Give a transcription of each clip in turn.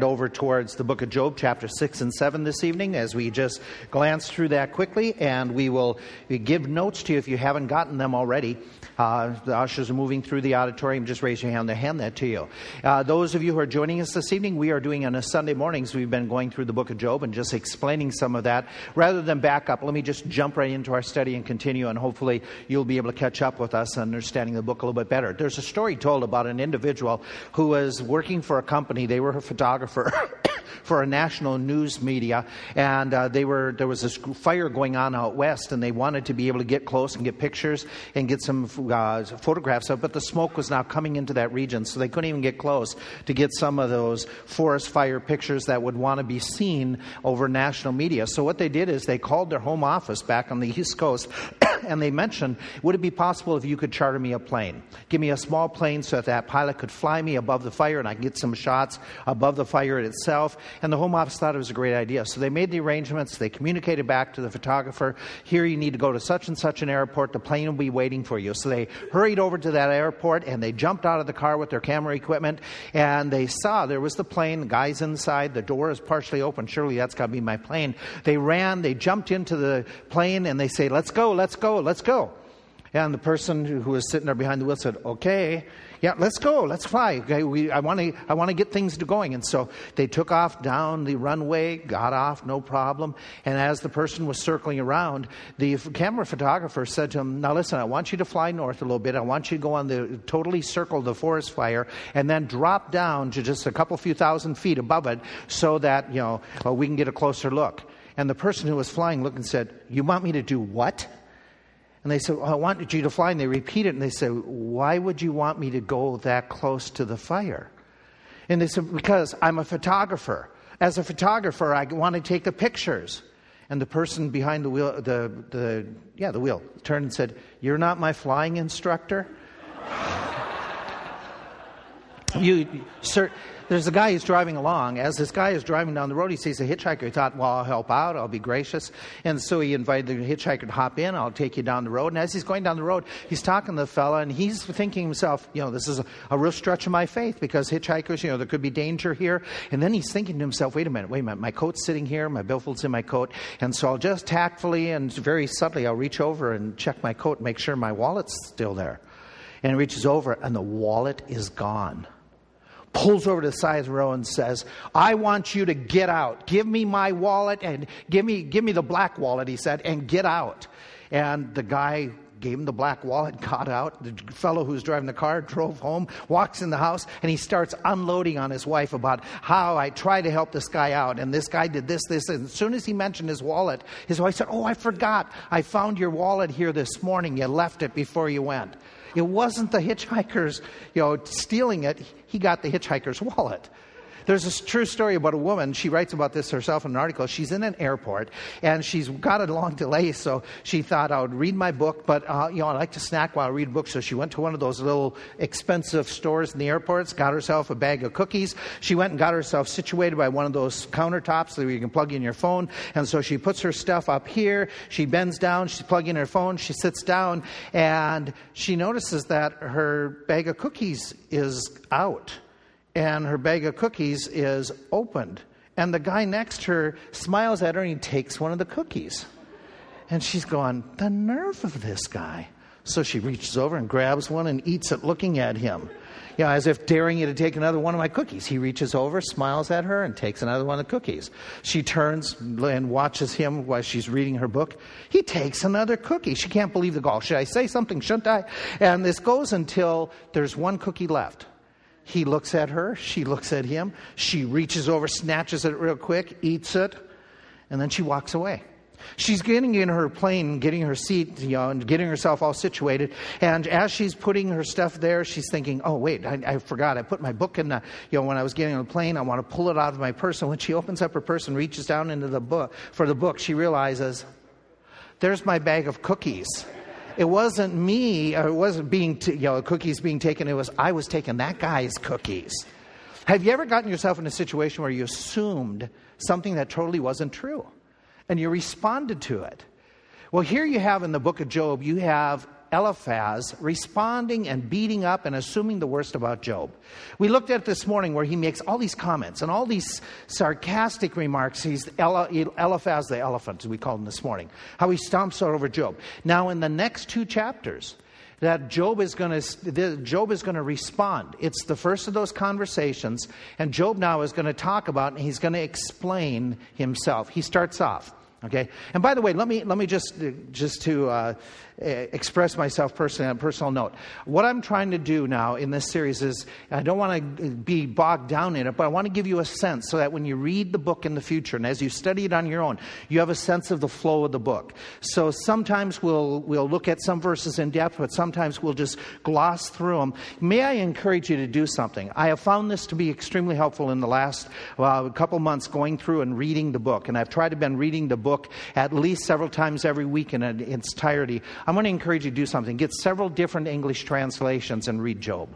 over towards the book of Job, chapter 6 and 7 this evening as we just glance through that quickly. And we will give notes to you if you haven't gotten them already. Uh, the ushers are moving through the auditorium. Just raise your hand, they'll hand that to you. Uh, those of you who are joining us this evening, we are doing on a Sunday mornings, we've been going through the book of Job and just explaining some of that. Rather than back up, let me just jump right into our study and continue, and hopefully you'll be able to catch up with us understanding the book a little bit better. There's a story told about an individual who was working for a company. They were a photographer photographer. for a national news media, and uh, they were there was this fire going on out west, and they wanted to be able to get close and get pictures and get some uh, photographs of. But the smoke was now coming into that region, so they couldn't even get close to get some of those forest fire pictures that would want to be seen over national media. So what they did is they called their home office back on the East Coast, and they mentioned, "Would it be possible if you could charter me a plane? Give me a small plane so that that pilot could fly me above the fire, and I can get some shots above the fire itself." And the home office thought it was a great idea. So they made the arrangements. They communicated back to the photographer here, you need to go to such and such an airport. The plane will be waiting for you. So they hurried over to that airport and they jumped out of the car with their camera equipment and they saw there was the plane, the guy's inside, the door is partially open. Surely that's got to be my plane. They ran, they jumped into the plane and they say, Let's go, let's go, let's go. And the person who was sitting there behind the wheel said, Okay yeah, let's go, let's fly. Okay, we, I want to, I want to get things to going. And so they took off down the runway, got off, no problem. And as the person was circling around, the camera photographer said to him, "Now listen, I want you to fly north a little bit. I want you to go on the totally circle the forest fire, and then drop down to just a couple few thousand feet above it, so that you know uh, we can get a closer look." And the person who was flying looked and said, "You want me to do what?" And they said, well, I wanted you to fly. And they repeat it and they said, Why would you want me to go that close to the fire? And they said, Because I'm a photographer. As a photographer, I want to take the pictures. And the person behind the wheel, the, the, yeah, the wheel, turned and said, You're not my flying instructor? you, sir, there's a guy who's driving along. As this guy is driving down the road, he sees a hitchhiker. He thought, well, I'll help out. I'll be gracious. And so he invited the hitchhiker to hop in. I'll take you down the road. And as he's going down the road, he's talking to the fella, and he's thinking himself, you know, this is a, a real stretch of my faith because hitchhikers, you know, there could be danger here. And then he's thinking to himself, wait a minute, wait a minute. My coat's sitting here. My billfold's in my coat. And so I'll just tactfully and very subtly, I'll reach over and check my coat, make sure my wallet's still there. And he reaches over, and the wallet is gone pulls over to the side of the road and says, I want you to get out. Give me my wallet and give me, give me the black wallet, he said, and get out. And the guy gave him the black wallet, got out. The fellow who was driving the car drove home, walks in the house, and he starts unloading on his wife about how I tried to help this guy out. And this guy did this, this. And as soon as he mentioned his wallet, his wife said, Oh, I forgot. I found your wallet here this morning. You left it before you went. It wasn't the hitchhikers, you know, stealing it. He got the hitchhiker's wallet. There's a true story about a woman. She writes about this herself in an article. She's in an airport and she's got a long delay, so she thought I would read my book, but uh, you know I like to snack while I read books. So she went to one of those little expensive stores in the airports, got herself a bag of cookies. She went and got herself situated by one of those countertops where you can plug in your phone. And so she puts her stuff up here. She bends down. She's plugging in her phone. She sits down and she notices that her bag of cookies is out and her bag of cookies is opened. And the guy next to her smiles at her and he takes one of the cookies. And she's going, The nerve of this guy. So she reaches over and grabs one and eats it looking at him. You know, as if daring you to take another one of my cookies. He reaches over, smiles at her, and takes another one of the cookies. She turns and watches him while she's reading her book. He takes another cookie. She can't believe the gall. Should I say something? Shouldn't I? And this goes until there's one cookie left. He looks at her, she looks at him, she reaches over, snatches it real quick, eats it, and then she walks away. She's getting in her plane, getting her seat, you know, and getting herself all situated. And as she's putting her stuff there, she's thinking, "Oh, wait, I, I forgot. I put my book in the, you know, when I was getting on the plane. I want to pull it out of my purse." And when she opens up her purse and reaches down into the book for the book, she realizes, "There's my bag of cookies." It wasn't me, it wasn't being, t- you know, cookies being taken. It was I was taking that guy's cookies. Have you ever gotten yourself in a situation where you assumed something that totally wasn't true and you responded to it? Well, here you have in the book of Job, you have Eliphaz responding and beating up and assuming the worst about Job. We looked at this morning where he makes all these comments and all these sarcastic remarks. He's Eliphaz the elephant, as we called him this morning, how he stomps all over Job. Now, in the next two chapters, that Job is going to Job is going to respond. It's the first of those conversations, and Job now is going to talk about and he's going to explain himself. He starts off. Okay, and by the way, let me let me just just to uh, express myself personally on a personal note. What I'm trying to do now in this series is I don't want to be bogged down in it, but I want to give you a sense so that when you read the book in the future and as you study it on your own, you have a sense of the flow of the book. So sometimes we'll we'll look at some verses in depth, but sometimes we'll just gloss through them. May I encourage you to do something? I have found this to be extremely helpful in the last uh, couple months going through and reading the book, and I've tried to been reading the book at least several times every week in its entirety. I'm going to encourage you to do something. Get several different English translations and read Job.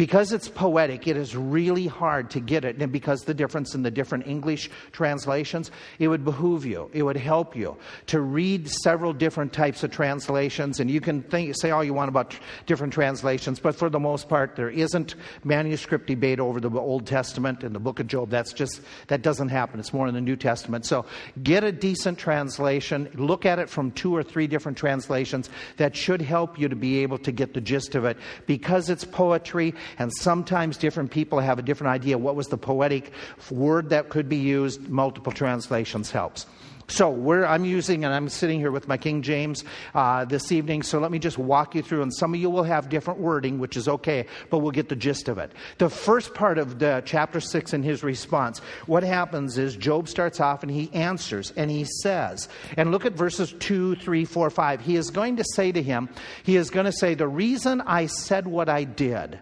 Because it's poetic, it is really hard to get it. And because the difference in the different English translations, it would behoove you, it would help you to read several different types of translations. And you can think, say all you want about different translations, but for the most part, there isn't manuscript debate over the Old Testament and the book of Job. That's just, that doesn't happen. It's more in the New Testament. So get a decent translation, look at it from two or three different translations. That should help you to be able to get the gist of it. Because it's poetry, and sometimes different people have a different idea what was the poetic word that could be used. Multiple translations helps. So I'm using, and I'm sitting here with my King James uh, this evening. So let me just walk you through, and some of you will have different wording, which is okay, but we'll get the gist of it. The first part of the chapter six in his response, what happens is Job starts off and he answers and he says, and look at verses two, three, four, five. He is going to say to him, he is going to say, the reason I said what I did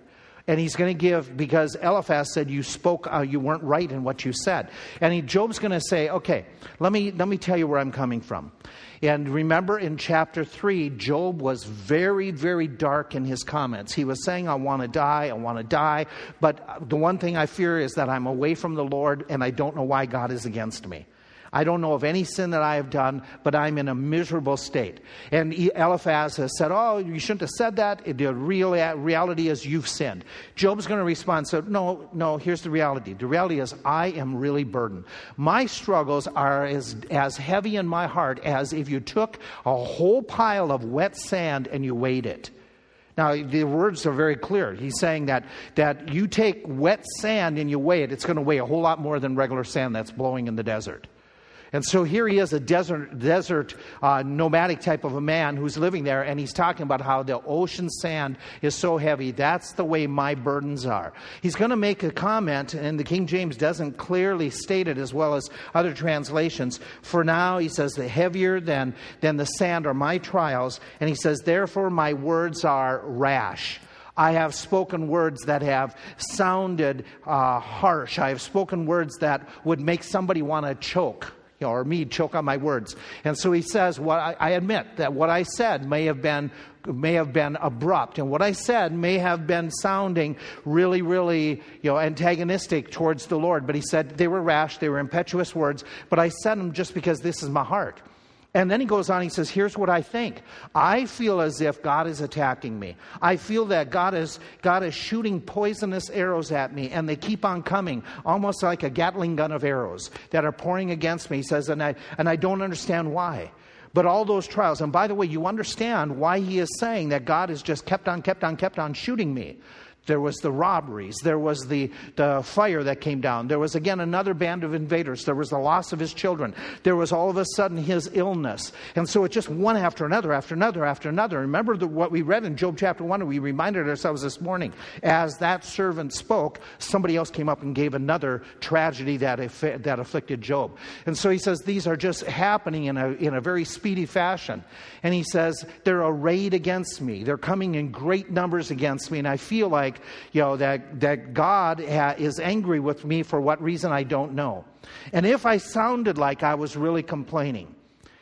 and he's going to give because Eliphaz said you spoke, uh, you weren't right in what you said, and he, Job's going to say, okay, let me let me tell you where I'm coming from. And remember in chapter 3, Job was very, very dark in his comments. He was saying, I want to die, I want to die, but the one thing I fear is that I'm away from the Lord and I don't know why God is against me. I don't know of any sin that I have done, but I'm in a miserable state. And Eliphaz has said, Oh, you shouldn't have said that. The real uh, reality is you've sinned. Job's going to respond, so no, no, here's the reality. The reality is I am really burdened. My struggles are as, as heavy in my heart as if you took a whole pile of wet sand and you weighed it. Now, the words are very clear. He's saying that, that you take wet sand and you weigh it, it's going to weigh a whole lot more than regular sand that's blowing in the desert. And so here he is, a desert, desert uh, nomadic type of a man who's living there, and he's talking about how the ocean sand is so heavy. That's the way my burdens are. He's going to make a comment, and the King James doesn't clearly state it as well as other translations. For now, he says, the heavier than, than the sand are my trials. And he says, therefore, my words are rash. I have spoken words that have sounded uh, harsh. I have spoken words that would make somebody want to choke you know, or me choke on my words. And so he says, "What I, I admit that what I said may have been may have been abrupt, and what I said may have been sounding really, really, you know, antagonistic towards the Lord. But he said they were rash, they were impetuous words. But I said them just because this is my heart." And then he goes on, he says, Here's what I think. I feel as if God is attacking me. I feel that God is, God is shooting poisonous arrows at me, and they keep on coming, almost like a Gatling gun of arrows that are pouring against me. He says, and I, and I don't understand why. But all those trials, and by the way, you understand why he is saying that God has just kept on, kept on, kept on shooting me. There was the robberies. There was the, the fire that came down. There was again another band of invaders. There was the loss of his children. There was all of a sudden his illness. And so it just one after another, after another, after another. Remember the, what we read in Job chapter 1, we reminded ourselves this morning. As that servant spoke, somebody else came up and gave another tragedy that, that afflicted Job. And so he says these are just happening in a, in a very speedy fashion. And he says they're arrayed against me. They're coming in great numbers against me. And I feel like you know, that, that God ha- is angry with me for what reason I don't know. And if I sounded like I was really complaining,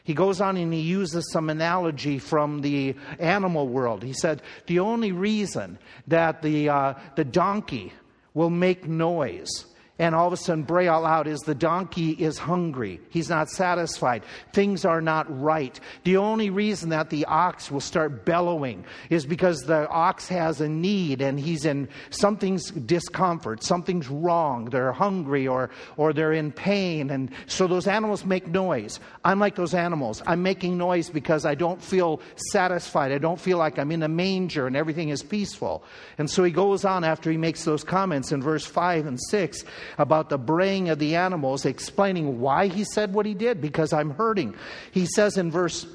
he goes on and he uses some analogy from the animal world. He said, The only reason that the, uh, the donkey will make noise and all of a sudden bray all out is the donkey is hungry. He's not satisfied. Things are not right. The only reason that the ox will start bellowing is because the ox has a need and he's in something's discomfort, something's wrong. They're hungry or, or they're in pain. And so those animals make noise. I'm like those animals. I'm making noise because I don't feel satisfied. I don't feel like I'm in a manger and everything is peaceful. And so he goes on after he makes those comments in verse 5 and 6 about the braying of the animals, explaining why he said what he did, because I'm hurting. He says in verse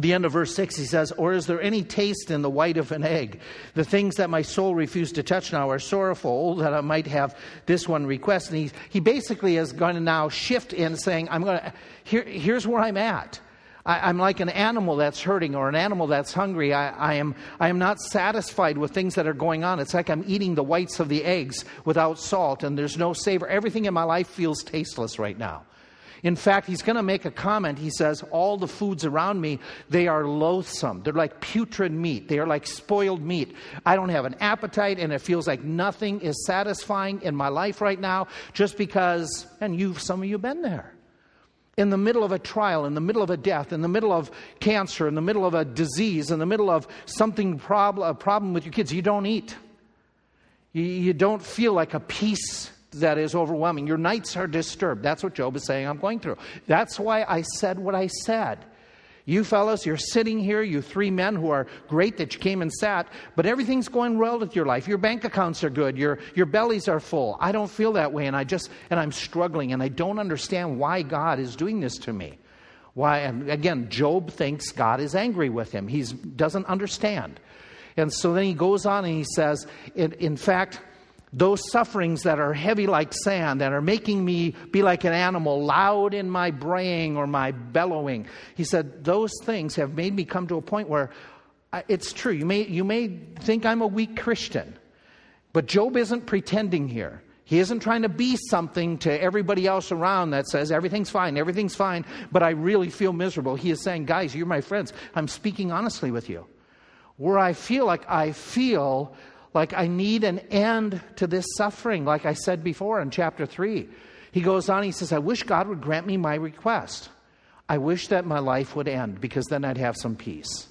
the end of verse 6, he says, Or is there any taste in the white of an egg? The things that my soul refused to touch now are sorrowful, that I might have this one request. And he, he basically is going to now shift in saying, I'm going to, here, here's where I'm at. I, am like an animal that's hurting or an animal that's hungry. I, I, am, I am not satisfied with things that are going on. It's like I'm eating the whites of the eggs without salt and there's no savor. Everything in my life feels tasteless right now. In fact, he's going to make a comment. He says, All the foods around me, they are loathsome. They're like putrid meat. They are like spoiled meat. I don't have an appetite, and it feels like nothing is satisfying in my life right now just because, and you've, some of you have been there in the middle of a trial, in the middle of a death, in the middle of cancer, in the middle of a disease, in the middle of something problem, a problem with your kids, you don't eat. You, you don't feel like a peace that is overwhelming. Your nights are disturbed. That's what Job is saying I'm going through. That's why I said what I said. You fellows, you're sitting here, you three men who are great that you came and sat, but everything's going well with your life. Your bank accounts are good, your, your bellies are full. I don't feel that way, and I just, and I'm struggling, and I don't understand why God is doing this to me. Why, and again, Job thinks God is angry with him. He doesn't understand. And so then he goes on and he says, in, in fact, those sufferings that are heavy like sand, that are making me be like an animal, loud in my braying or my bellowing. He said, Those things have made me come to a point where I, it's true. You may, you may think I'm a weak Christian, but Job isn't pretending here. He isn't trying to be something to everybody else around that says everything's fine, everything's fine, but I really feel miserable. He is saying, Guys, you're my friends. I'm speaking honestly with you. Where I feel like I feel like I need an end to this suffering, like I said before in chapter 3. He goes on, he says, I wish God would grant me my request. I wish that my life would end because then I'd have some peace.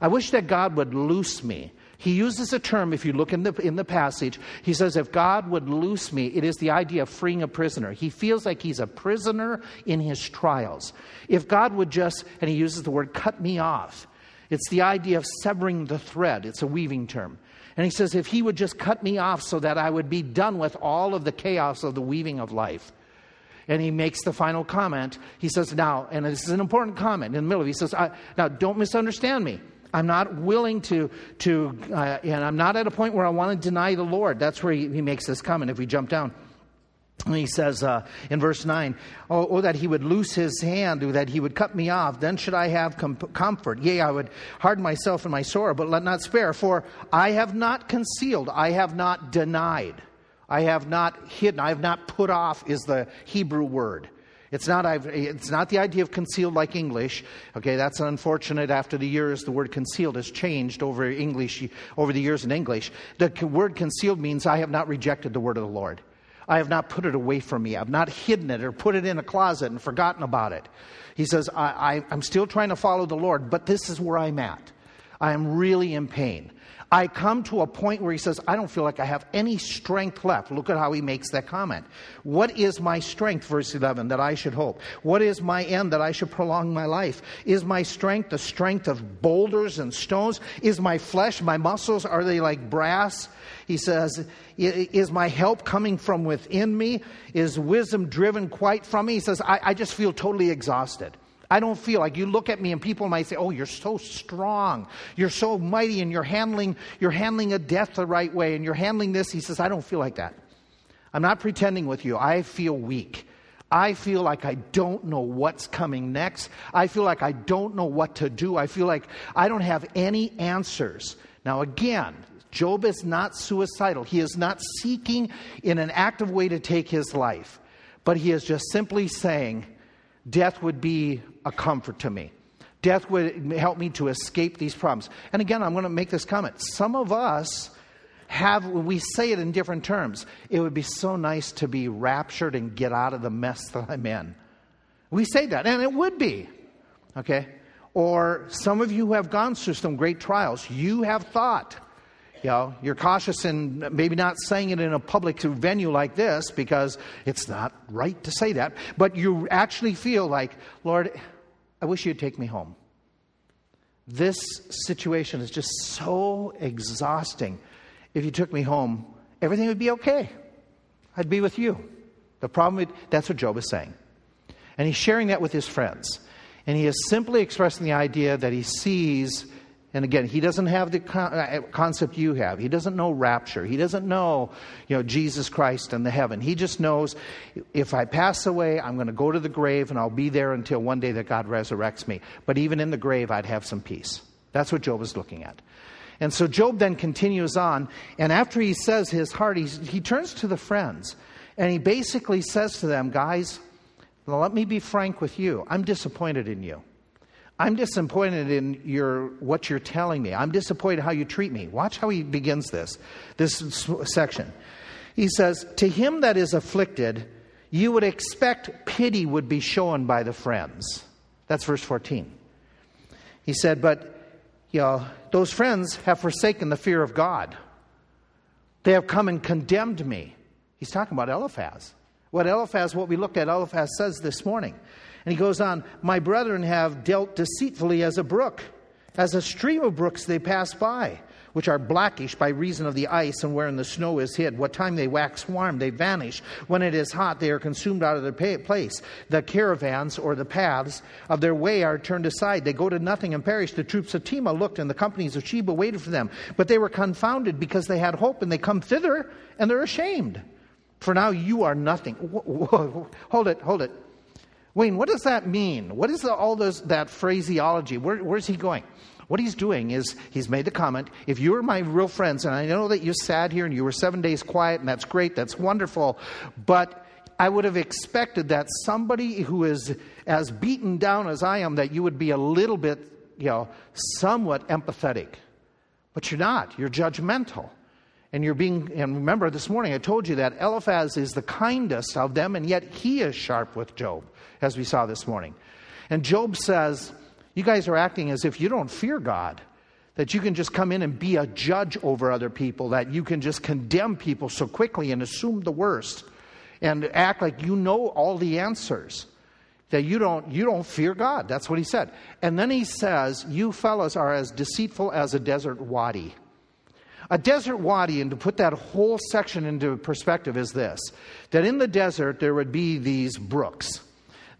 I wish that God would loose me. He uses a term, if you look in the, in the passage, he says, If God would loose me, it is the idea of freeing a prisoner. He feels like he's a prisoner in his trials. If God would just, and he uses the word cut me off, it's the idea of severing the thread. It's a weaving term. And he says, if he would just cut me off so that I would be done with all of the chaos of the weaving of life. And he makes the final comment. He says, now, and this is an important comment in the middle. of it, He says, now, don't misunderstand me. I'm not willing to, to uh, and I'm not at a point where I want to deny the Lord. That's where he, he makes this comment if we jump down. And he says uh, in verse 9, oh, oh, that he would loose his hand, that he would cut me off. Then should I have com- comfort. Yea, I would harden myself in my sorrow, but let not spare. For I have not concealed, I have not denied, I have not hidden, I have not put off, is the Hebrew word. It's not, I've, it's not the idea of concealed like English. Okay, that's unfortunate. After the years, the word concealed has changed over English, over the years in English. The word concealed means I have not rejected the word of the Lord. I have not put it away from me. I've not hidden it or put it in a closet and forgotten about it. He says, I, am still trying to follow the Lord, but this is where I'm at. I am really in pain. I come to a point where he says, I don't feel like I have any strength left. Look at how he makes that comment. What is my strength, verse 11, that I should hope? What is my end that I should prolong my life? Is my strength the strength of boulders and stones? Is my flesh, my muscles, are they like brass? He says, Is my help coming from within me? Is wisdom driven quite from me? He says, I, I just feel totally exhausted. I don't feel like you look at me and people might say, "Oh, you're so strong. You're so mighty and you're handling you're handling a death the right way and you're handling this." He says, "I don't feel like that. I'm not pretending with you. I feel weak. I feel like I don't know what's coming next. I feel like I don't know what to do. I feel like I don't have any answers." Now again, Job is not suicidal. He is not seeking in an active way to take his life, but he is just simply saying, Death would be a comfort to me. Death would help me to escape these problems. And again, I'm going to make this comment. Some of us have, we say it in different terms. It would be so nice to be raptured and get out of the mess that I'm in. We say that, and it would be. Okay? Or some of you have gone through some great trials, you have thought, you know, you're cautious in maybe not saying it in a public venue like this because it's not right to say that, but you actually feel like, Lord, I wish you'd take me home. This situation is just so exhausting. If you took me home, everything would be okay. I'd be with you. The problem, that's what Job is saying. And he's sharing that with his friends. And he is simply expressing the idea that he sees, and again, he doesn't have the uh, concept you have. He doesn't know rapture. He doesn't know, you know, Jesus Christ and the heaven. He just knows if I pass away, I'm going to go to the grave and I'll be there until one day that God resurrects me. But even in the grave, I'd have some peace. That's what Job is looking at. And so Job then continues on, and after he says his heart, he he turns to the friends, and he basically says to them, Guys, let me be frank with you. I'm disappointed in you. I'm disappointed in your what you're telling me. I'm disappointed how you treat me. Watch how he begins this this section. He says, "To him that is afflicted, you would expect pity would be shown by the friends." That's verse 14. He said, "But you know, those friends have forsaken the fear of God. They have come and condemned me." He's talking about Eliphaz. What Eliphaz, what we looked at, Eliphaz says this morning. And he goes on, My brethren have dealt deceitfully as a brook. As a stream of brooks they pass by, which are blackish by reason of the ice and wherein the snow is hid. What time they wax warm, they vanish. When it is hot, they are consumed out of their place. The caravans or the paths of their way are turned aside. They go to nothing and perish. The troops of Tema looked, and the companies of Sheba waited for them. But they were confounded because they had hope, and they come thither, and they're ashamed. For now you are nothing. Hold it, hold it. Wayne, what does that mean? What is the, all those, that phraseology? Where, where's he going? What he's doing is he's made the comment if you were my real friends, and I know that you sat here and you were seven days quiet, and that's great, that's wonderful, but I would have expected that somebody who is as beaten down as I am, that you would be a little bit, you know, somewhat empathetic. But you're not, you're judgmental. And you're being, and remember this morning I told you that Eliphaz is the kindest of them, and yet he is sharp with Job, as we saw this morning. And Job says, You guys are acting as if you don't fear God, that you can just come in and be a judge over other people, that you can just condemn people so quickly and assume the worst, and act like you know all the answers. That you don't, you don't fear God. That's what he said. And then he says, You fellows are as deceitful as a desert wadi. A desert wadi, and to put that whole section into perspective, is this that in the desert there would be these brooks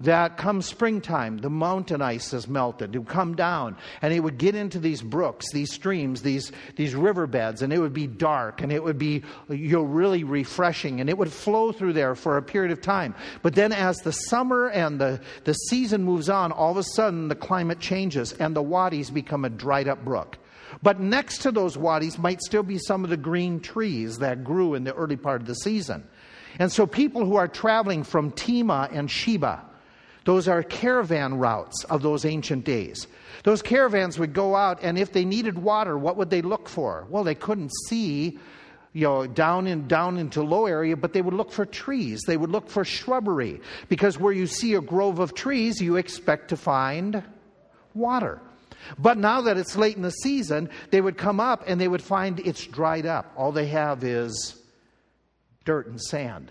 that come springtime, the mountain ice has melted. It would come down and it would get into these brooks, these streams, these, these riverbeds, and it would be dark and it would be you know, really refreshing and it would flow through there for a period of time. But then as the summer and the, the season moves on, all of a sudden the climate changes and the wadis become a dried up brook. But next to those wadis might still be some of the green trees that grew in the early part of the season. And so people who are traveling from Tema and Sheba, those are caravan routes of those ancient days. Those caravans would go out, and if they needed water, what would they look for? Well, they couldn't see, you know, down in down into low area, but they would look for trees. They would look for shrubbery because where you see a grove of trees, you expect to find water. But now that it's late in the season, they would come up and they would find it's dried up. All they have is dirt and sand.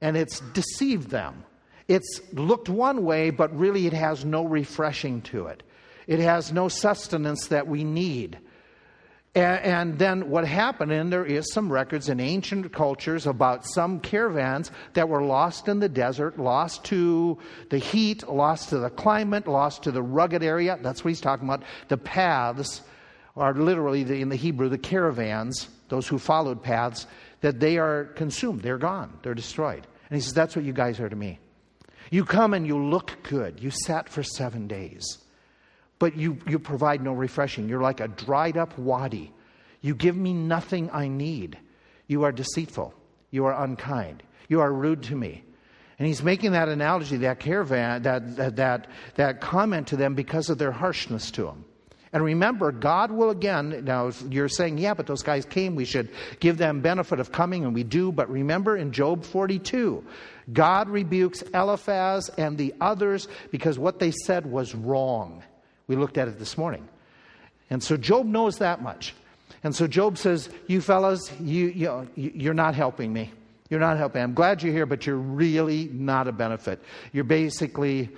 And it's deceived them. It's looked one way, but really it has no refreshing to it. It has no sustenance that we need. And, then what happened, and there is some records in ancient cultures about some caravans that were lost in the desert, lost to the heat, lost to the climate, lost to the rugged area. That's what he's talking about. The paths are literally, the, in the Hebrew, the caravans, those who followed paths, that they are consumed. They're gone. They're destroyed. And he says, That's what you guys are to me. You come and you look good. You sat for seven days but you, you provide no refreshing. You're like a dried up wadi. You give me nothing I need. You are deceitful. You are unkind. You are rude to me. And he's making that analogy, that caravan, that, that, that, that comment to them because of their harshness to him. And remember, God will again, now you're saying, yeah, but those guys came, we should give them benefit of coming, and we do. But remember in Job 42, God rebukes Eliphaz and the others because what they said was wrong. We looked at it this morning. And so Job knows that much. And so Job says, You fellas, you, you, you're not helping me. You're not helping. I'm glad you're here, but you're really not a benefit. You're basically,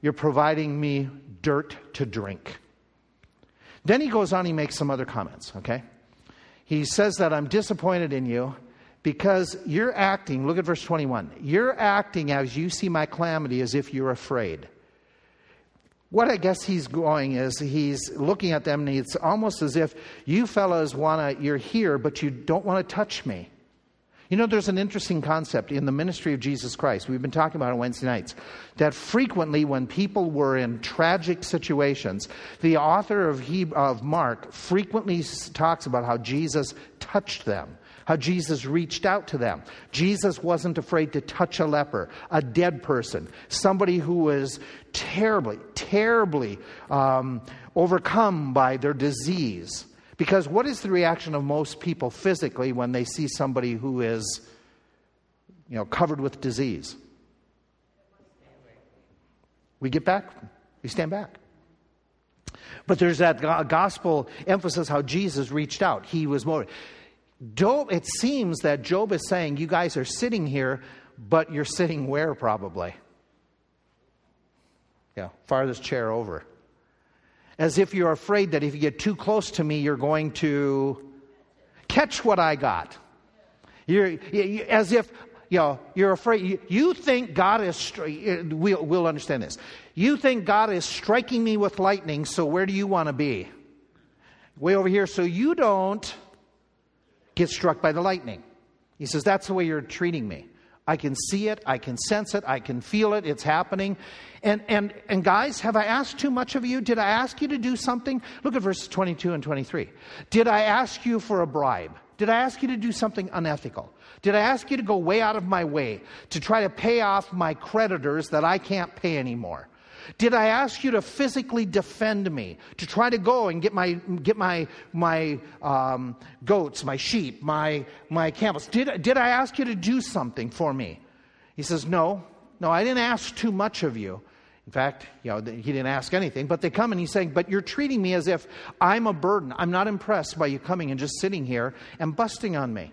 you're providing me dirt to drink. Then he goes on, he makes some other comments, okay? He says that I'm disappointed in you because you're acting, look at verse 21. You're acting as you see my calamity as if you're afraid. What I guess he's going is he's looking at them and it's almost as if you fellows want to, you're here, but you don't want to touch me. You know, there's an interesting concept in the ministry of Jesus Christ. We've been talking about it Wednesday nights. That frequently, when people were in tragic situations, the author of, he, of Mark frequently talks about how Jesus touched them how Jesus reached out to them. Jesus wasn't afraid to touch a leper, a dead person, somebody who was terribly, terribly um, overcome by their disease. Because what is the reaction of most people physically when they see somebody who is, you know, covered with disease? We get back, we stand back. But there's that gospel emphasis how Jesus reached out. He was more. Job, it seems that Job is saying, You guys are sitting here, but you're sitting where probably? Yeah, farthest chair over. As if you're afraid that if you get too close to me, you're going to catch what I got. You're, as if you know, you're afraid. You, you think God is, we'll, we'll understand this. You think God is striking me with lightning, so where do you want to be? Way over here, so you don't get struck by the lightning. He says, That's the way you're treating me. I can see it, I can sense it, I can feel it, it's happening. And, and, and guys, have I asked too much of you? Did I ask you to do something? Look at verses 22 and 23. Did I ask you for a bribe? Did I ask you to do something unethical? Did I ask you to go way out of my way to try to pay off my creditors that I can't pay anymore? Did I ask you to physically defend me, to try to go and get my, get my, my um, goats, my sheep, my, my camels? Did, did I ask you to do something for me? He says, No, no, I didn't ask too much of you. In fact, you know, he didn't ask anything, but they come and he's saying, But you're treating me as if I'm a burden. I'm not impressed by you coming and just sitting here and busting on me.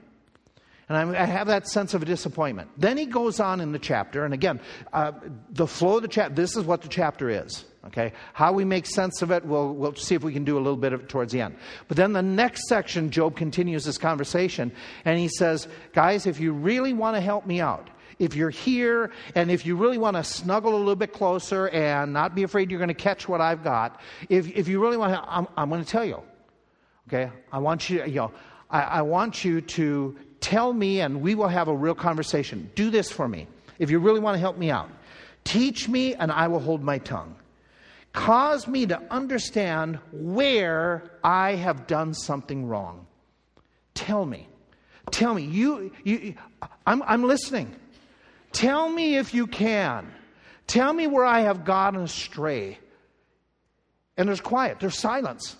And I have that sense of a disappointment. Then he goes on in the chapter, and again, uh, the flow of the chapter, this is what the chapter is. Okay? How we make sense of it, we'll, we'll see if we can do a little bit of it towards the end. But then the next section, Job continues this conversation, and he says, Guys, if you really want to help me out, if you're here and if you really want to snuggle a little bit closer and not be afraid you're going to catch what I've got, if, if you really want to, I'm, I'm going to tell you. Okay? I want you, you know, I, I want you to tell me and we will have a real conversation. Do this for me if you really want to help me out. Teach me and I will hold my tongue. Cause me to understand where I have done something wrong. Tell me. Tell me. You, you I'm, I'm listening. Tell me if you can. Tell me where I have gone astray. And there's quiet, there's silence.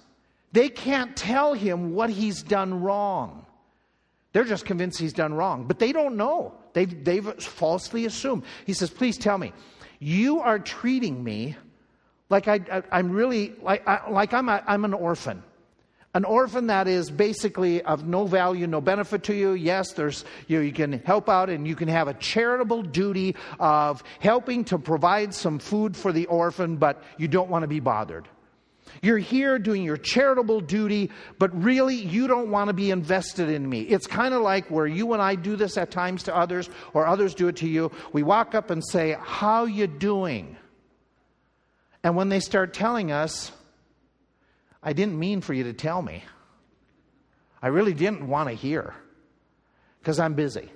They can't tell him what he's done wrong. They're just convinced he's done wrong, but they don't know. They've, they've falsely assumed. He says, Please tell me, you are treating me like I, am really, like, I, like I'm, a, I'm an orphan. An orphan that is basically of no value, no benefit to you. Yes, there's, you, you can help out and you can have a charitable duty of helping to provide some food for the orphan, but you don't want to be bothered. You're here doing your charitable duty, but really you don't want to be invested in me. It's kind of like where you and I do this at times to others, or others do it to you. We walk up and say, How you doing? And when they start telling us, I didn't mean for you to tell me. I really didn't want to hear because I'm busy.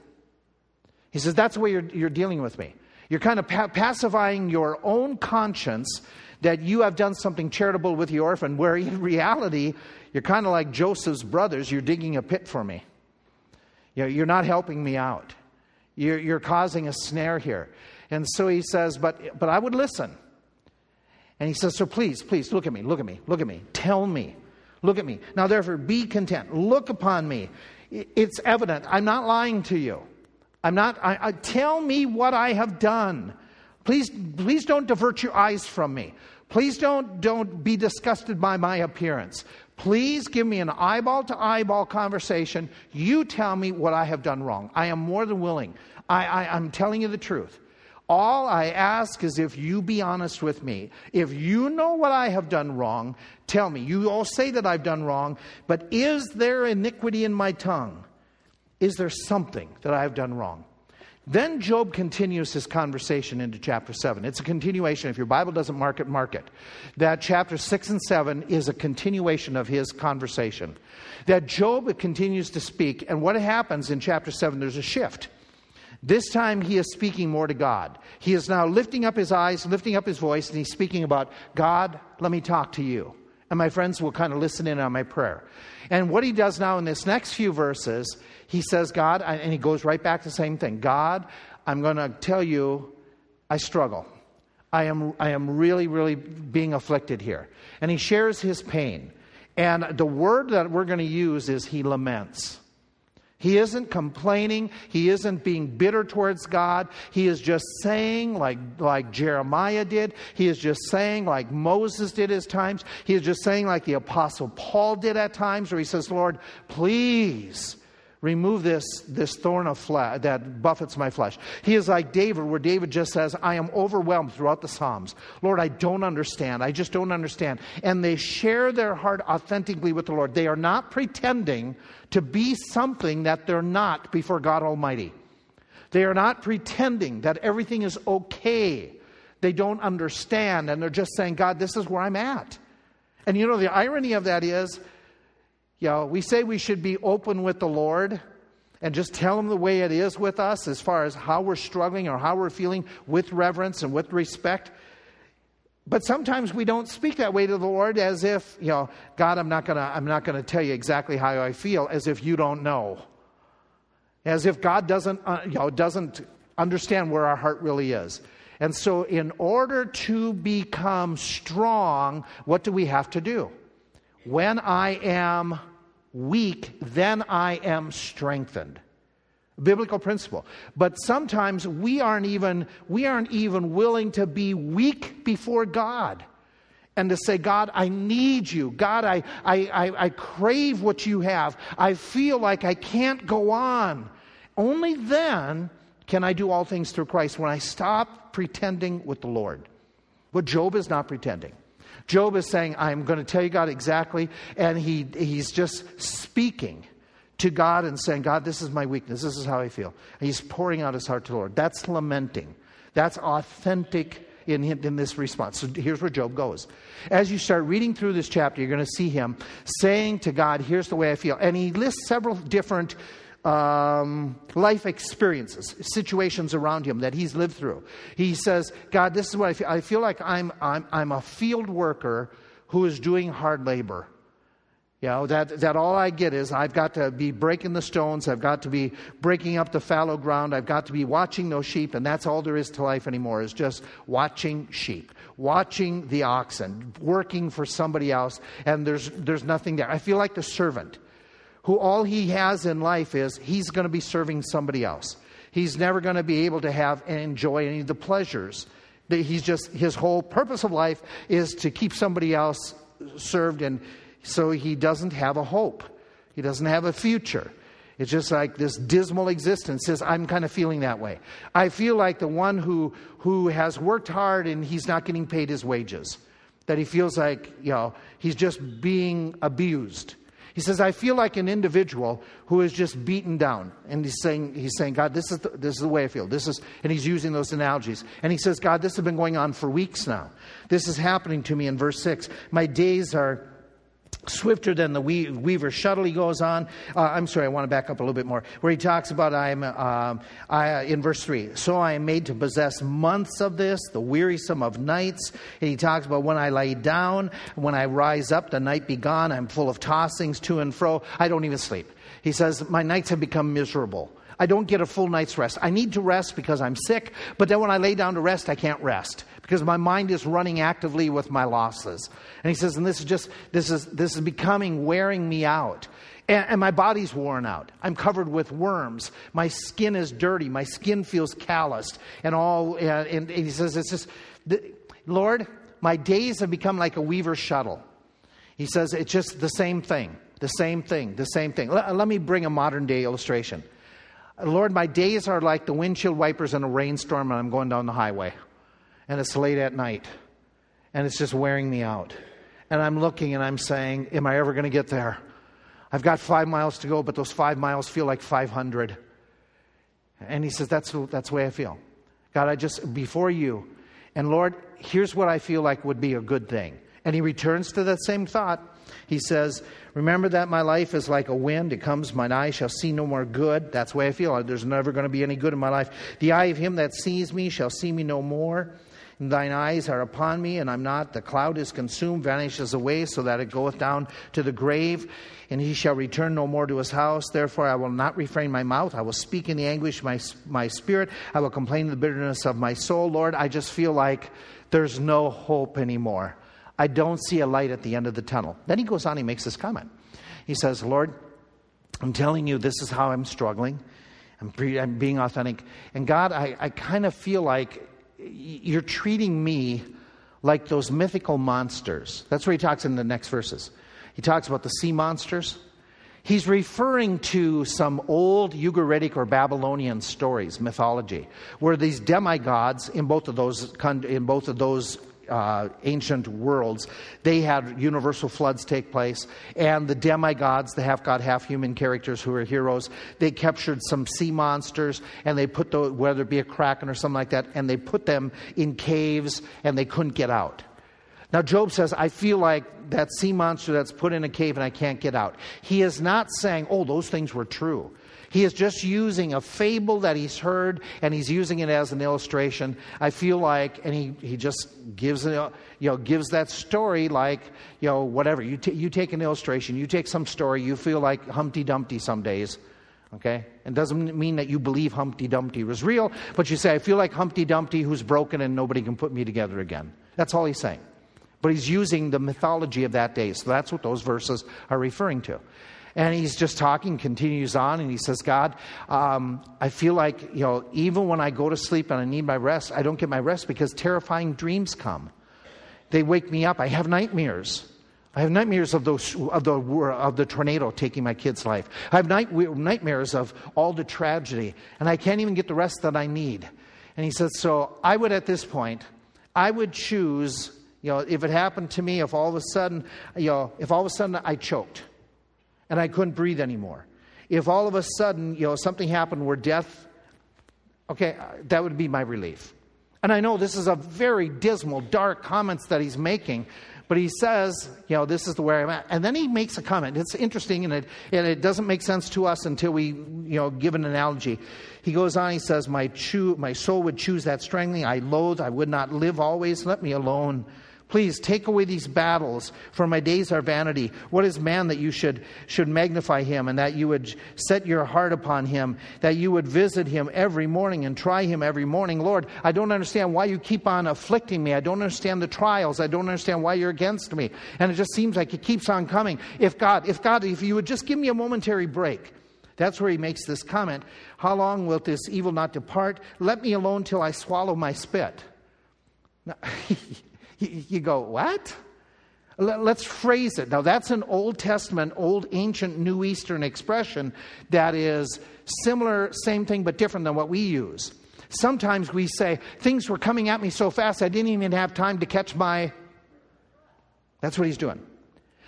He says, That's the way you're, you're dealing with me. You're kind of pa- pacifying your own conscience that you have done something charitable with the orphan, where in reality, you're kind of like Joseph's brothers. You're digging a pit for me. You know, you're not helping me out. You're, you're causing a snare here. And so he says, but, but I would listen. And he says, So please, please, look at me, look at me, look at me, tell me, look at me. Now, therefore, be content, look upon me. It's evident. I'm not lying to you. I'm not, I, I, tell me what I have done. Please, please don't divert your eyes from me. Please don't, don't be disgusted by my appearance. Please give me an eyeball to eyeball conversation. You tell me what I have done wrong. I am more than willing. I, I, I'm telling you the truth. All I ask is if you be honest with me. If you know what I have done wrong, tell me. You all say that I've done wrong, but is there iniquity in my tongue? Is there something that I have done wrong? Then Job continues his conversation into chapter 7. It's a continuation. If your Bible doesn't mark it, mark it. That chapter 6 and 7 is a continuation of his conversation. That Job continues to speak, and what happens in chapter 7, there's a shift. This time he is speaking more to God. He is now lifting up his eyes, lifting up his voice, and he's speaking about, God, let me talk to you. And my friends will kind of listen in on my prayer. And what he does now in this next few verses he says, God, and he goes right back to the same thing God, I'm going to tell you, I struggle. I am, I am really, really being afflicted here. And he shares his pain. And the word that we're going to use is he laments. He isn't complaining. He isn't being bitter towards God. He is just saying, like, like Jeremiah did. He is just saying, like Moses did at times. He is just saying, like the Apostle Paul did at times, where he says, Lord, please remove this, this thorn of flesh that buffets my flesh. He is like David, where David just says, I am overwhelmed throughout the Psalms. Lord, I don't understand. I just don't understand. And they share their heart authentically with the Lord. They are not pretending to be something that they're not before God Almighty. They are not pretending that everything is okay. They don't understand, and they're just saying, God, this is where I'm at. And you know, the irony of that is, you know, we say we should be open with the Lord and just tell him the way it is with us as far as how we're struggling or how we're feeling with reverence and with respect. But sometimes we don't speak that way to the Lord as if, you know, God, I'm not going to I'm not going to tell you exactly how I feel as if you don't know. As if God doesn't uh, you know doesn't understand where our heart really is. And so in order to become strong, what do we have to do? When I am weak, then I am strengthened. Biblical principle. But sometimes we aren't even we aren't even willing to be weak before God and to say, God, I need you. God, I, I, I, I, crave what you have. I feel like I can't go on. Only then can I do all things through Christ when I stop pretending with the Lord. But Job is not pretending. Job is saying, I'm going to tell you, God, exactly. And he, he's just speaking to God and saying, God, this is my weakness. This is how I feel. And he's pouring out his heart to the Lord. That's lamenting. That's authentic in, in this response. So here's where Job goes. As you start reading through this chapter, you're going to see him saying to God, Here's the way I feel. And he lists several different um, life experiences, situations around him that he's lived through. He says, God, this is what I feel. I feel like I'm, I'm, I'm a field worker who is doing hard labor. You know, that, that all I get is I've got to be breaking the stones, I've got to be breaking up the fallow ground, I've got to be watching those sheep, and that's all there is to life anymore is just watching sheep, watching the oxen, working for somebody else, and there's, there's nothing there. I feel like the servant who all he has in life is he's going to be serving somebody else. He's never going to be able to have and enjoy any of the pleasures. That he's just, his whole purpose of life is to keep somebody else served, and so he doesn't have a hope. He doesn't have a future. It's just like this dismal existence says, I'm kind of feeling that way. I feel like the one who, who has worked hard and he's not getting paid his wages. That he feels like, you know, he's just being abused. He says, I feel like an individual who is just beaten down. And he's saying, he's saying God, this is, the, this is the way I feel. This is, and he's using those analogies. And he says, God, this has been going on for weeks now. This is happening to me in verse 6. My days are swifter than the weaver shuttle he goes on. Uh, i'm sorry i want to back up a little bit more where he talks about i'm uh, I, in verse 3 so i am made to possess months of this the wearisome of nights. And he talks about when i lay down when i rise up the night be gone i'm full of tossings to and fro i don't even sleep. He says my nights have become miserable. I don't get a full night's rest. I need to rest because I'm sick, but then when I lay down to rest, I can't rest because my mind is running actively with my losses. And he says, and this is just, this is, this is becoming wearing me out. And, and, my body's worn out. I'm covered with worms. My skin is dirty. My skin feels calloused. And all, uh, and, and he says, it's just, Lord, my days have become like a weaver's shuttle. He says, it's just the same thing, the same thing, the same thing. Let, let me bring a modern day illustration. Lord, my days are like the windshield wipers in a rainstorm and I'm going down the highway. And it's late at night. And it's just wearing me out. And I'm looking and I'm saying, Am I ever going to get there? I've got five miles to go, but those five miles feel like 500. And he says, That's, that's the way I feel. God, I just, before you. And Lord, here's what I feel like would be a good thing. And he returns to that same thought. He says, Remember that my life is like a wind. It comes, mine eye shall see no more good. That's the way I feel. There's never going to be any good in my life. The eye of him that sees me shall see me no more. Thine eyes are upon me, and I'm not. The cloud is consumed, vanishes away, so that it goeth down to the grave. And he shall return no more to his house. Therefore, I will not refrain my mouth. I will speak in the anguish of my, my spirit. I will complain in the bitterness of my soul. Lord, I just feel like there's no hope anymore. I don't see a light at the end of the tunnel. Then he goes on, he makes this comment. He says, Lord, I'm telling you, this is how I'm struggling. I'm, pre- I'm being authentic. And God, I, I kind of feel like you're treating me like those mythical monsters. That's where he talks in the next verses. He talks about the sea monsters. He's referring to some old Ugaritic or Babylonian stories, mythology, where these demigods in both of those in both of those uh, ancient worlds, they had universal floods take place, and the demigods, the half god, half human characters who are heroes, they captured some sea monsters, and they put the whether it be a kraken or something like that, and they put them in caves, and they couldn't get out. Now, Job says, I feel like that sea monster that's put in a cave and I can't get out. He is not saying, oh, those things were true. He is just using a fable that he's heard and he's using it as an illustration. I feel like, and he, he just gives, you know, gives that story like, you know, whatever. You, t- you take an illustration, you take some story, you feel like Humpty Dumpty some days. Okay? It doesn't mean that you believe Humpty Dumpty was real, but you say, I feel like Humpty Dumpty who's broken and nobody can put me together again. That's all he's saying. But he's using the mythology of that day. So that's what those verses are referring to. And he's just talking, continues on, and he says, God, um, I feel like, you know, even when I go to sleep and I need my rest, I don't get my rest because terrifying dreams come. They wake me up. I have nightmares. I have nightmares of, those, of, the, of the tornado taking my kid's life. I have night, nightmares of all the tragedy, and I can't even get the rest that I need. And he says, So I would, at this point, I would choose, you know, if it happened to me, if all of a sudden, you know, if all of a sudden I choked and I couldn't breathe anymore. If all of a sudden, you know, something happened where death, okay, uh, that would be my relief. And I know this is a very dismal, dark comments that he's making, but he says, you know, this is the way I'm at. And then he makes a comment. It's interesting, and it, and it doesn't make sense to us until we, you know, give an analogy. He goes on, he says, my, my soul would choose that strangling. I loathe, I would not live always. Let me alone. Please take away these battles, for my days are vanity. What is man that you should, should magnify him, and that you would set your heart upon him, that you would visit him every morning and try him every morning? Lord, I don't understand why you keep on afflicting me. I don't understand the trials. I don't understand why you're against me. And it just seems like it keeps on coming. If God, if God, if you would just give me a momentary break. That's where he makes this comment. How long will this evil not depart? Let me alone till I swallow my spit. Now, You go, what? Let's phrase it. Now, that's an Old Testament, Old Ancient New Eastern expression that is similar, same thing, but different than what we use. Sometimes we say, things were coming at me so fast I didn't even have time to catch my. That's what he's doing.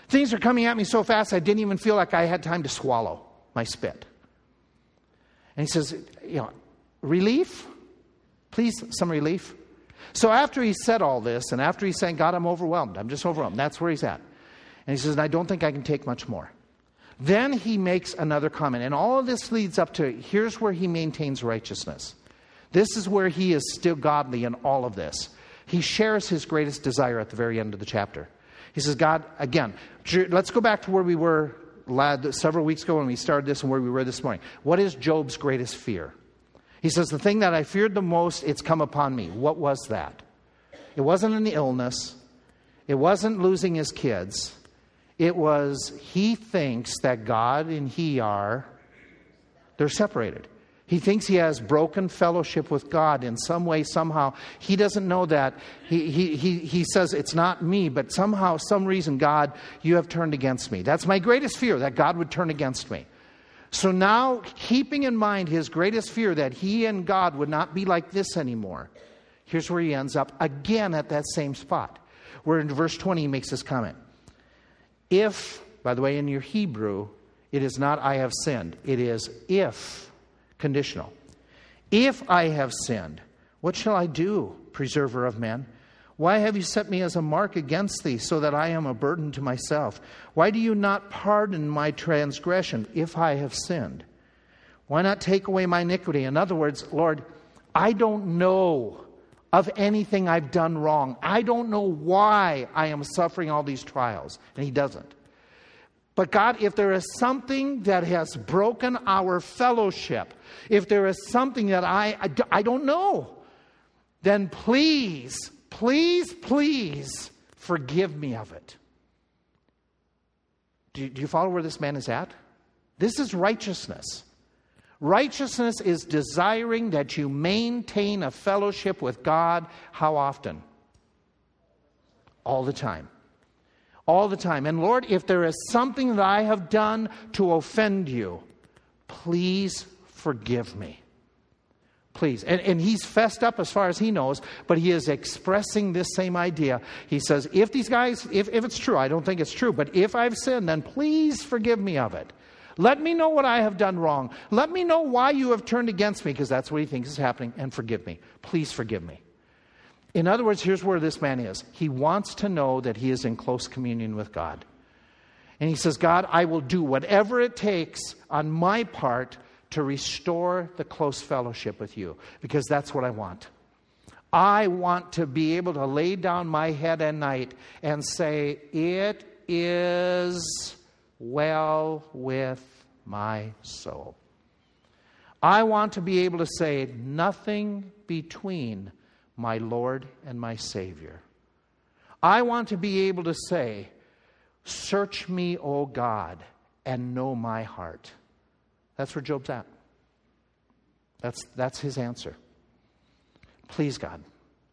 Things are coming at me so fast I didn't even feel like I had time to swallow my spit. And he says, you know, relief? Please, some relief. So after he said all this, and after he's saying, God, I'm overwhelmed, I'm just overwhelmed, that's where he's at. And he says, I don't think I can take much more. Then he makes another comment. And all of this leads up to here's where he maintains righteousness. This is where he is still godly in all of this. He shares his greatest desire at the very end of the chapter. He says, God, again, let's go back to where we were several weeks ago when we started this and where we were this morning. What is Job's greatest fear? He says, The thing that I feared the most, it's come upon me. What was that? It wasn't an illness, it wasn't losing his kids. It was he thinks that God and he are, they're separated. He thinks he has broken fellowship with God in some way, somehow. He doesn't know that. He, he, he, he says, It's not me, but somehow, some reason, God, you have turned against me. That's my greatest fear, that God would turn against me. So now, keeping in mind his greatest fear that he and God would not be like this anymore, here's where he ends up again at that same spot. Where in verse 20 he makes this comment. If, by the way, in your Hebrew, it is not I have sinned, it is if Conditional. If I have sinned, what shall I do, preserver of men? Why have you set me as a mark against thee, so that I am a burden to myself? Why do you not pardon my transgression if I have sinned? Why not take away my iniquity? In other words, Lord, I don't know of anything I've done wrong. I don't know why I am suffering all these trials. And He doesn't. But God, if there is something that has broken our fellowship, if there is something that I, I, I don't know, then please, please, please forgive me of it. Do, do you follow where this man is at? This is righteousness. Righteousness is desiring that you maintain a fellowship with God. How often? All the time all the time. And Lord, if there is something that I have done to offend you, please forgive me. Please. And, and he's fessed up as far as he knows, but he is expressing this same idea. He says, if these guys, if, if it's true, I don't think it's true, but if I've sinned, then please forgive me of it. Let me know what I have done wrong. Let me know why you have turned against me, because that's what he thinks is happening, and forgive me. Please forgive me. In other words, here's where this man is. He wants to know that he is in close communion with God. And he says, God, I will do whatever it takes on my part to restore the close fellowship with you, because that's what I want. I want to be able to lay down my head at night and say, It is well with my soul. I want to be able to say, Nothing between my Lord and my Savior. I want to be able to say, Search me, O God, and know my heart. That's where Job's at. That's, that's his answer. Please, God,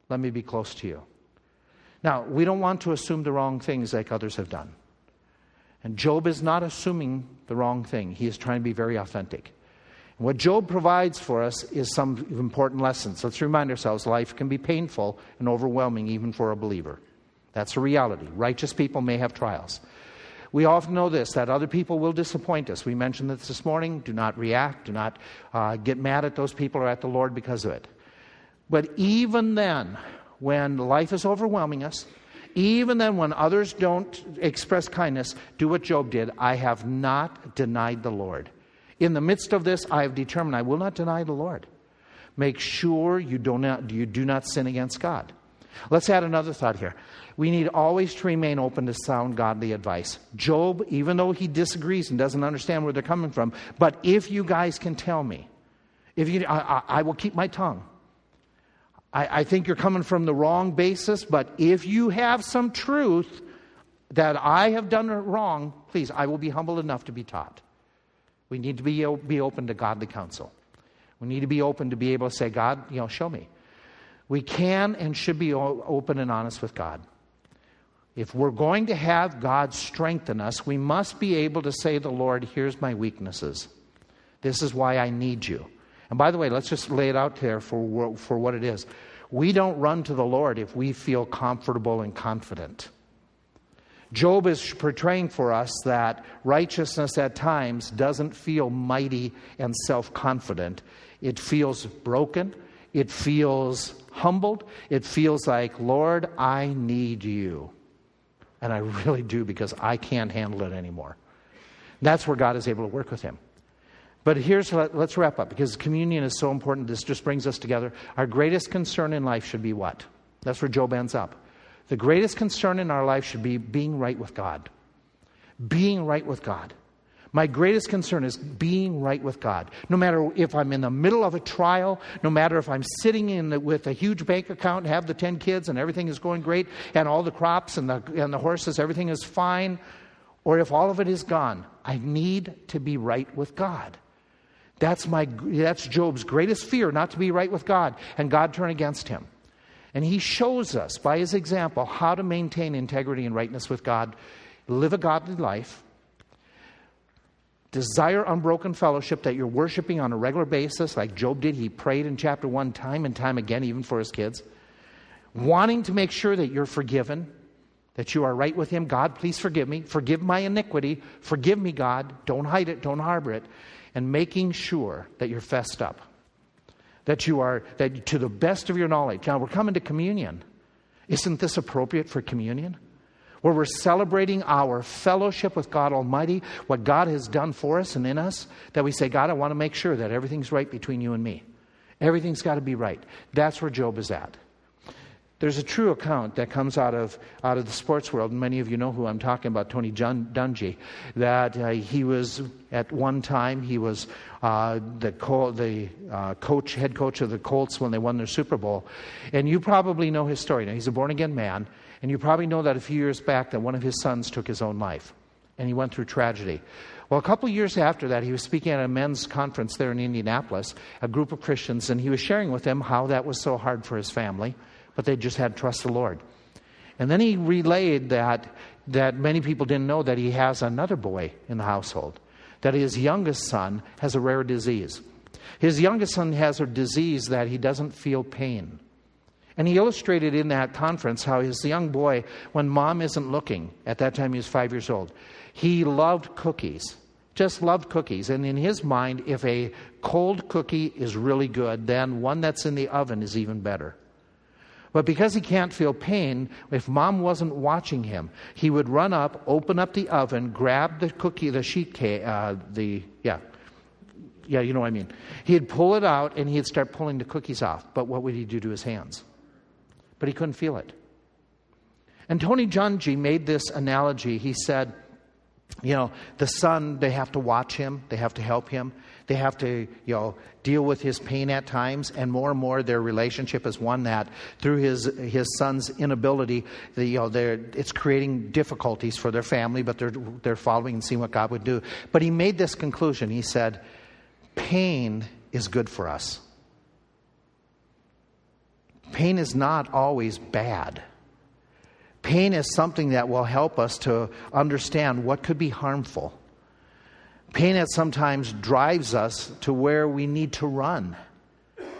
let me be close to you. Now, we don't want to assume the wrong things like others have done. And Job is not assuming the wrong thing, he is trying to be very authentic. And What Job provides for us is some important lessons. Let's remind ourselves life can be painful and overwhelming even for a believer. That's a reality. Righteous people may have trials. We often know this that other people will disappoint us. We mentioned this this morning. Do not react. Do not uh, get mad at those people or at the Lord because of it. But even then, when life is overwhelming us, even then, when others don't express kindness, do what Job did. I have not denied the Lord. In the midst of this, I have determined I will not deny the Lord. Make sure you do not, you do not sin against God. Let's add another thought here. We need always to remain open to sound godly advice. Job, even though he disagrees and doesn't understand where they're coming from, but if you guys can tell me, if you, I, I, I will keep my tongue. I, I think you're coming from the wrong basis, but if you have some truth that I have done wrong, please, I will be humble enough to be taught. We need to be, be open to godly counsel. We need to be open to be able to say, God, you know, show me. We can and should be open and honest with God. If we're going to have God strengthen us, we must be able to say to the Lord, here's my weaknesses. This is why I need you. And by the way, let's just lay it out there for, for what it is. We don't run to the Lord if we feel comfortable and confident. Job is portraying for us that righteousness at times doesn't feel mighty and self confident. It feels broken. It feels humbled. It feels like, Lord, I need you. And I really do because I can't handle it anymore. That's where God is able to work with him. But here's, let's wrap up because communion is so important. This just brings us together. Our greatest concern in life should be what? That's where Job ends up. The greatest concern in our life should be being right with God. Being right with God. My greatest concern is being right with God. No matter if I'm in the middle of a trial, no matter if I'm sitting in the, with a huge bank account, have the 10 kids, and everything is going great, and all the crops and the, and the horses, everything is fine, or if all of it is gone, I need to be right with God. That's, my, that's Job's greatest fear, not to be right with God, and God turn against him. And he shows us by his example how to maintain integrity and rightness with God, live a godly life, desire unbroken fellowship that you're worshiping on a regular basis, like Job did. He prayed in chapter 1 time and time again, even for his kids. Wanting to make sure that you're forgiven, that you are right with him. God, please forgive me. Forgive my iniquity. Forgive me, God. Don't hide it. Don't harbor it. And making sure that you're fessed up. That you are, that to the best of your knowledge. Now, we're coming to communion. Isn't this appropriate for communion? Where we're celebrating our fellowship with God Almighty, what God has done for us and in us, that we say, God, I want to make sure that everything's right between you and me. Everything's got to be right. That's where Job is at. There's a true account that comes out of, out of the sports world, and many of you know who I'm talking about, Tony Dungy, that uh, he was, at one time, he was uh, the, co- the uh, coach, head coach of the Colts when they won their Super Bowl. And you probably know his story. Now, he's a born-again man, and you probably know that a few years back that one of his sons took his own life, and he went through tragedy. Well, a couple years after that, he was speaking at a men's conference there in Indianapolis, a group of Christians, and he was sharing with them how that was so hard for his family but they just had to trust the Lord. And then he relayed that, that many people didn't know that he has another boy in the household, that his youngest son has a rare disease. His youngest son has a disease that he doesn't feel pain. And he illustrated in that conference how his young boy, when mom isn't looking, at that time he was five years old, he loved cookies, just loved cookies. And in his mind, if a cold cookie is really good, then one that's in the oven is even better. But because he can't feel pain, if mom wasn't watching him, he would run up, open up the oven, grab the cookie, the sheet cake, uh, the, yeah, yeah, you know what I mean. He'd pull it out and he'd start pulling the cookies off. But what would he do to his hands? But he couldn't feel it. And Tony Dungy made this analogy. He said, you know, the son, they have to watch him, they have to help him. They have to, you know, deal with his pain at times, and more and more their relationship is one that, through his his son's inability, the, you know, it's creating difficulties for their family, but they're they're following and seeing what God would do. But he made this conclusion. He said, "Pain is good for us. Pain is not always bad." Pain is something that will help us to understand what could be harmful Pain that sometimes drives us to where we need to run,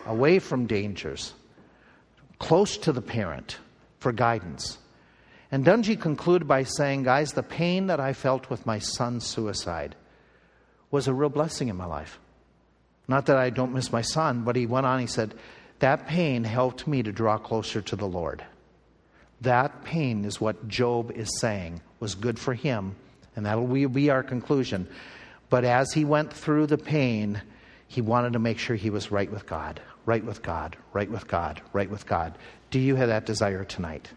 away from dangers, close to the parent for guidance. And Dungy concluded by saying, Guys, the pain that I felt with my son's suicide was a real blessing in my life. Not that I don't miss my son, but he went on, he said, That pain helped me to draw closer to the Lord. That pain is what Job is saying was good for him, and that'll be our conclusion. But as he went through the pain, he wanted to make sure he was right with God, right with God, right with God, right with God. Do you have that desire tonight?